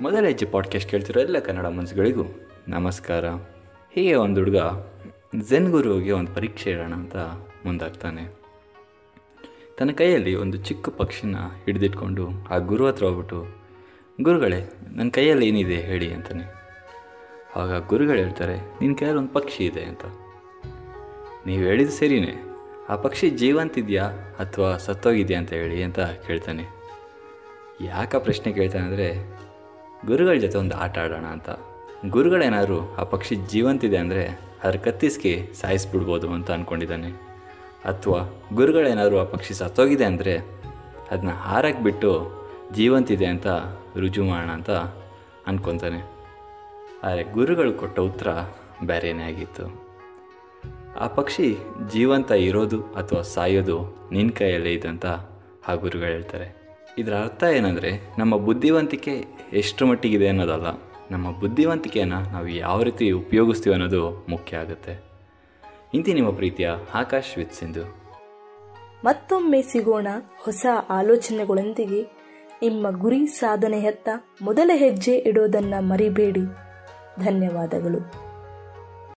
ಹೆಜ್ಜೆ ಪಾಡ್ಕಾಸ್ಟ್ ಕೇಳ್ತಿರೋ ಎಲ್ಲ ಕನ್ನಡ ಮನಸ್ಸುಗಳಿಗೂ ನಮಸ್ಕಾರ. ಹೀಗೆ ಒಂದು ಹುಡುಗ ಝೆನ್ ಗುರುವಿಗೆ ಒಂದು ಪರೀಕ್ಷೆ ಇಡೋಣ ಅಂತ ಮುಂದಾಗ್ತಾನೆ. ತನ್ನ ಕೈಯಲ್ಲಿ ಒಂದು ಚಿಕ್ಕ ಪಕ್ಷಿನ ಹಿಡಿದಿಟ್ಕೊಂಡು ಆ ಗುರು ಹತ್ರ ಹೋಗ್ಬಿಟ್ಟು, ಗುರುಗಳೇ ನನ್ನ ಕೈಯಲ್ಲಿ ಏನಿದೆ ಹೇಳಿ ಅಂತಾನೆ. ಆಗ ಗುರುಗಳು ಹೇಳ್ತಾರೆ ನಿನ್ನ ಕೈಯಲ್ಲಿ ಒಂದು ಪಕ್ಷಿ ಇದೆ ಅಂತ. ನೀವು ಹೇಳಿದ ಸರಿನೇ. ಆ ಪಕ್ಷಿ ಜೀವಂತಿದೆಯಾ ಅಥವಾ ಸತ್ತೋಗಿದೆಯಾ ಅಂತ ಹೇಳಿ ಅಂತ ಕೇಳ್ತಾನೆ. ಯಾಕೆ ಪ್ರಶ್ನೆ ಕೇಳ್ತಾನೆ ಅಂದರೆ ಗುರುಗಳ ಜೊತೆ ಒಂದು ಆಟ ಆಡೋಣ ಅಂತ. ಗುರುಗಳೇನಾದ್ರು ಆ ಪಕ್ಷಿ ಜೀವಂತಿದೆ ಅಂದರೆ ಅದ್ರ ಕತ್ತಿಸ್ಕಿ ಸಾಯಿಸ್ಬಿಡ್ಬೋದು ಅಂತ ಅಂದ್ಕೊಂಡಿದ್ದಾನೆ ಅಥವಾ ಗುರುಗಳೇನಾದ್ರು ಆ ಪಕ್ಷಿ ಸತ್ತೋಗಿದೆ ಅಂದರೆ ಅದನ್ನ ಹಾರಕ್ಕೆ ಬಿಟ್ಟು ಜೀವಂತಿದೆ ಅಂತ ರುಜು ಮಾಡೋಣ ಅಂತ ಅಂದ್ಕೊತಾನೆ ಆದರೆ ಗುರುಗಳು ಕೊಟ್ಟ ಉತ್ತರ ಬೇರೆಯೇ ಆಗಿತ್ತು. ಆ ಪಕ್ಷಿ ಜೀವಂತ ಇರೋದು ಅಥವಾ ಸಾಯೋದು ನಿನ್ನ ಕೈಯಲ್ಲೇ ಇದೆ ಅಂತ ಆ ಗುರುಗಳು ಹೇಳ್ತಾರೆ. ಇದರ ಅರ್ಥ ಏನಂದರೆ, ನಮ್ಮ ಬುದ್ಧಿವಂತಿಕೆ ಎಷ್ಟು ಮಟ್ಟಿಗಿದೆ ಅನ್ನೋದಲ್ಲ, ನಮ್ಮ ಬುದ್ಧಿವಂತಿಕೆಯನ್ನು ನಾವು ಯಾವ ರೀತಿ ಉಪಯೋಗಿಸ್ತೀವಿ ಅನ್ನೋದು ಮುಖ್ಯ ಆಗುತ್ತೆ. ಇಂತಿ ನಿಮ್ಮ ಪ್ರೀತಿಯ ಆಕಾಶ್ ವಿತ್ ಸಿಂಧು. ಮತ್ತೊಮ್ಮೆ ಸಿಗೋಣ ಹೊಸ ಆಲೋಚನೆಗಳೊಂದಿಗೆ. ನಿಮ್ಮ ಗುರಿ ಸಾಧನೆಯತ್ತ ಮೊದಲ ಹೆಜ್ಜೆ ಇಡೋದನ್ನ ಮರಿಬೇಡಿ. ಧನ್ಯವಾದಗಳು.